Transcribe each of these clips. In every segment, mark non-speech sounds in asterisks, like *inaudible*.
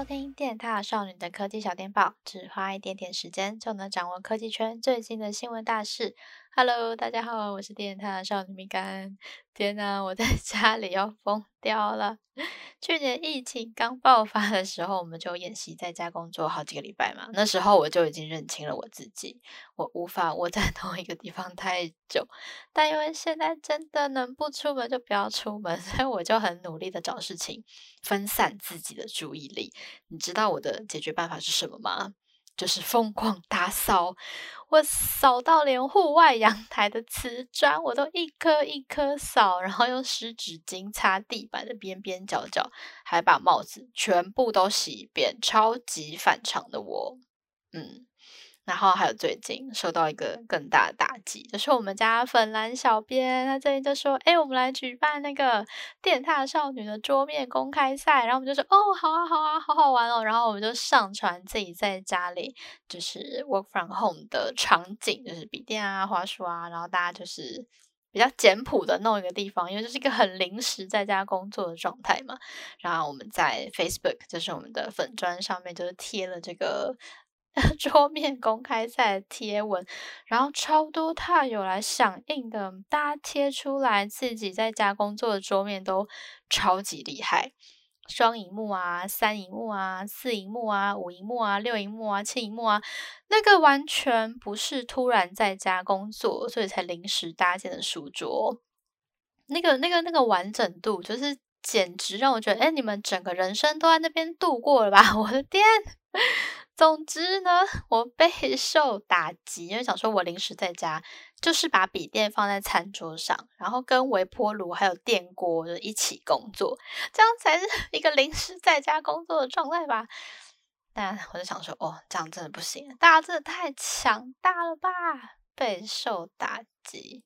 收听电踏少女的科技小电报，只花一点点时间就能掌握科技圈最近的新闻大事。Hello，大家好，我是电獭少女米干。天呐，我在 *laughs* 家里要疯掉了。去年疫情刚爆发的时候，我们就演习在家工作好几个礼拜嘛。那时候我就已经认清了我自己，我无法窝在 *laughs* 同一个地方太久。但因为现在真的能不出门就不要出门，*laughs* 所以我就很努力的找事情分散自己的注意力。你知道我的解决办法是什么吗？就是疯狂打扫，我扫到连户外阳台的瓷砖我都一颗一颗扫，然后用湿纸巾擦地板的边边角角，还把帽子全部都洗一遍，超级反常的我，嗯。然后还有最近受到一个更大的打击，就是我们家粉蓝小编，他最近就说：“哎，我们来举办那个电獭少女的桌面公开赛。”然后我们就说：“哦，好啊，好啊，好好玩哦。”然后我们就上传自己在家里就是 work from home 的场景，就是笔电啊、滑鼠啊，然后大家就是比较简朴的弄一个地方，因为这是一个很临时在家工作的状态嘛。然后我们在 Facebook，就是我们的粉砖上面，就是贴了这个。*laughs* 桌面公开赛贴文，然后超多獭友来响应的，大家贴出来自己在家工作的桌面都超级厉害，双荧幕啊、三荧幕啊、四荧幕啊、五荧幕啊、六荧幕啊、七荧幕啊，那个完全不是突然在家工作所以才临时搭建的书桌，那个、那个、那个完整度，就是简直让我觉得，哎，你们整个人生都在那边度过了吧？*laughs* 我的天！总之呢，*laughs* 我备受打击，因为想说我临时在家，就是把笔电放在餐桌上，然后跟微波炉还有电锅就一起工作，这样才是一个临时在家工作的状态吧。但我就想说，哦，这样真的不行，大家真的太强大了吧，备受打击。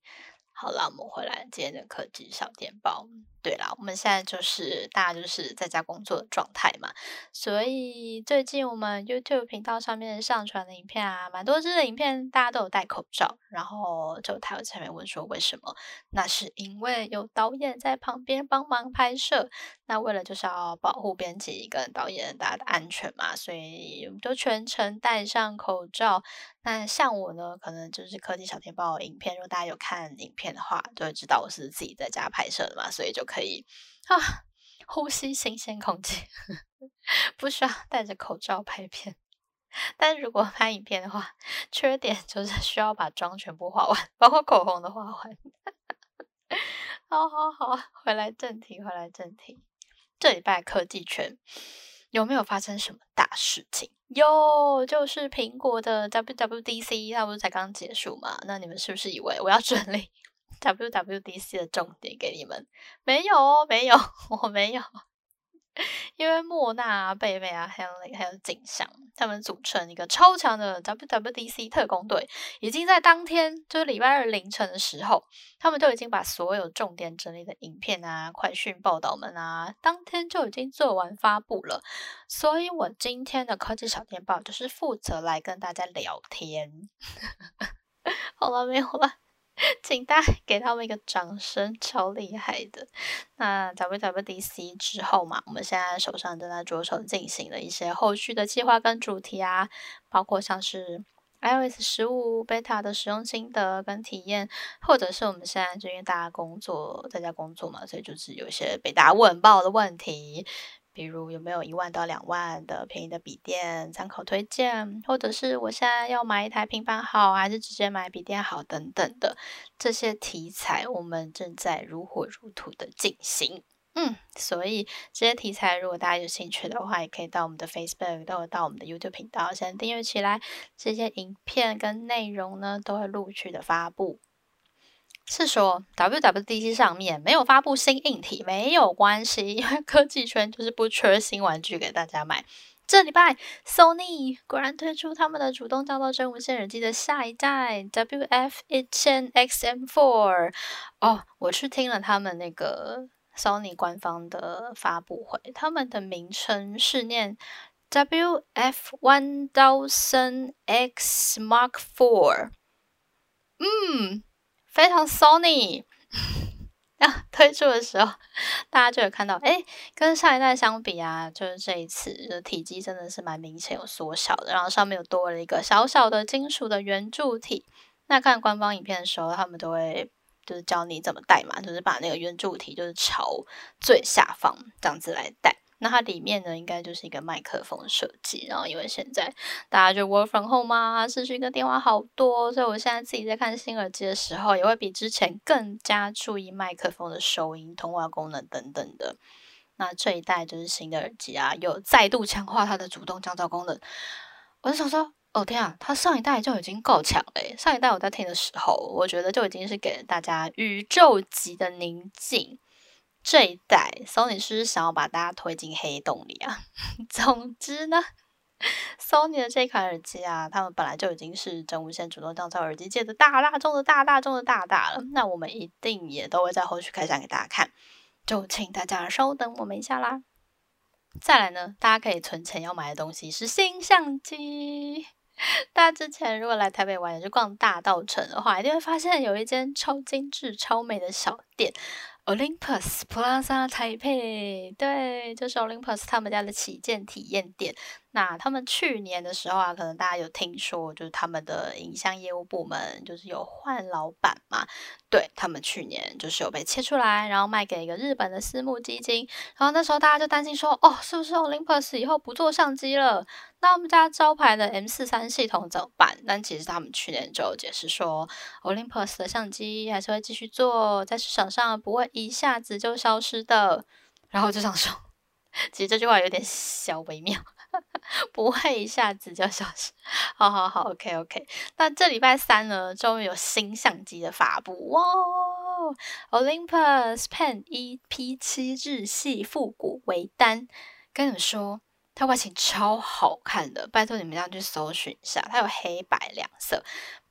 好了，我们回来今天的科技小电报。对啦，我们现在就是大家就是在家工作的状态嘛，所以最近我们 YouTube 频道上面上传的影片啊，蛮多支的影片，大家都有戴口罩，然后就台湾前面问说为什么？那是因为有导演在旁边帮忙拍摄，那为了就是要保护编辑跟导演大家的安全嘛，所以我们就全程戴上口罩。那像我呢，可能就是科技小天报影片，如果大家有看影片的话，就会知道我是自己在家拍摄的嘛，所以就。可以啊，呼吸新鲜空气，*laughs* 不需要戴着口罩拍片。但如果拍影片的话，缺点就是 *laughs* 需要把妆全部画完，包括口红都画完。好好好，回来正题，回来正题。这礼拜科技圈有没有发生什么大事情？有，就是苹果的 WWDC，它不是才刚结束嘛？那你们是不是以为我要整理？WWDC 的重点给你们，没有哦，没有，*laughs* 我没有，因为莫娜、贝贝啊，还有还有景祥，他们组成一个超强的 WWDC 特工队，已经在当天，就是礼拜二凌晨的时候，他们就已经把所有重点整理的影片啊、快讯报道们啊，当天就已经做完发布了。所以我今天的科技小电报就是负责来跟大家聊天。*laughs* 好了，没有了。请大家给他们一个掌声，超厉害的。那 WWDC 之后嘛，我们现在手上正在着手进行的一些后续的计划跟主题啊，包括像是 iOS 十五 Beta 的使用心得跟体验，或者是我们现在就因为大家工作在家工作嘛，所以就是有一些被大家问爆的问题。比如有没有一万到两万的便宜的笔电参考推荐，或者是我现在要买一台平板好，还是直接买笔电好等等的这些题材，我们正在如火如荼的进行。嗯，所以这些题材如果大家有兴趣的话，也可以到我们的 Facebook，都到我们的 YouTube 频道先订阅起来，这些影片跟内容呢都会陆续的发布。是说 WWDC 上面没有发布新硬体没有关系，因为科技圈就是不缺新玩具给大家买。这礼拜 Sony 果然推出他们的主动降噪真无线耳机的下一代 WF-1000XM4。哦，我去听了他们那个 Sony 官方的发布会，他们的名称是念 WF-1000X Mark IV。非常 Sony 啊，*laughs* 推出的时候，大家就有看到，哎，跟上一代相比啊，就是这一次的体积真的是蛮明显有缩小的，然后上面有多了一个小小的金属的圆柱体。那看官方影片的时候，他们都会就是教你怎么戴嘛，就是把那个圆柱体就是朝最下方这样子来戴。那它里面呢，应该就是一个麦克风设计。然后因为现在大家就 work from home 嘛，视讯跟电话好多，所以我现在自己在看新耳机的时候，也会比之前更加注意麦克风的收音、通话功能等等的。那这一代就是新的耳机啊，又再度强化它的主动降噪功能。我就想说，哦天啊，它上一代就已经够强了。上一代我在听的时候，我觉得就已经是给了大家宇宙级的宁静。这一代，Sony 是不是想要把大家推进黑洞里啊？*laughs* 总之呢，Sony 的这款耳机啊，他们本来就已经是真无线主动降噪耳机界的大大众的大大众的大大了。那我们一定也都会在后续开箱给大家看，就请大家稍等我们一下啦。再来呢，大家可以存钱要买的东西是新相机。大家之前如果来台北玩，也是逛大稻城的话，一定会发现有一间超精致、超美的小店。Olympus Plaza Taipei，对，就是 Olympus 他们家的旗舰体验店。那他们去年的时候啊，可能大家有听说，就是他们的影像业务部门就是有换老板嘛。对，他们去年就是有被切出来，然后卖给一个日本的私募基金。然后那时候大家就担心说，哦，是不是 Olympus 以后不做相机了？那我们家招牌的 M 四三系统怎么办？但其实他们去年就解释说，Olympus 的相机还是会继续做，在市场上不会一下子就消失的。然后就想说，*laughs* 其实这句话有点小微妙。*laughs* 不会一下子就消失，好好好，OK OK。那这礼拜三呢，终于有新相机的发布哇！Olympus Pen 1P7 日系复古微单，跟你们说，它外形超好看的，拜托你们要去搜寻一下，它有黑白两色。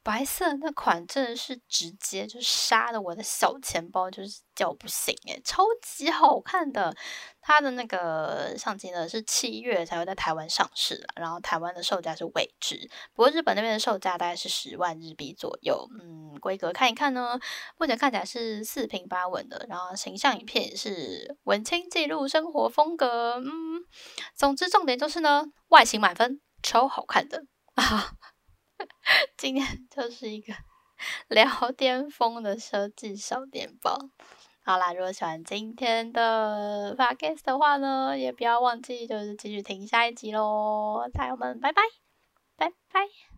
白色那款真的是直接就杀了我的小钱包，就是叫不醒诶，超级好看的。它的那个相机呢是七月才会在台湾上市，然后台湾的售价是未知，不过日本那边的售价大概是十万日币左右。嗯，规格看一看呢，目前看起来是四平八稳的，然后形象影片也是文青记录生活风格。嗯，总之重点就是呢，外形满分，超好看的啊。*laughs* 今天 *laughs* 就是一个 *laughs* 聊巅峰的设计小电报。好啦，如果喜欢今天的 podcast 的话呢，也不要忘记就是继续听下一集喽。大家们，拜拜，拜拜。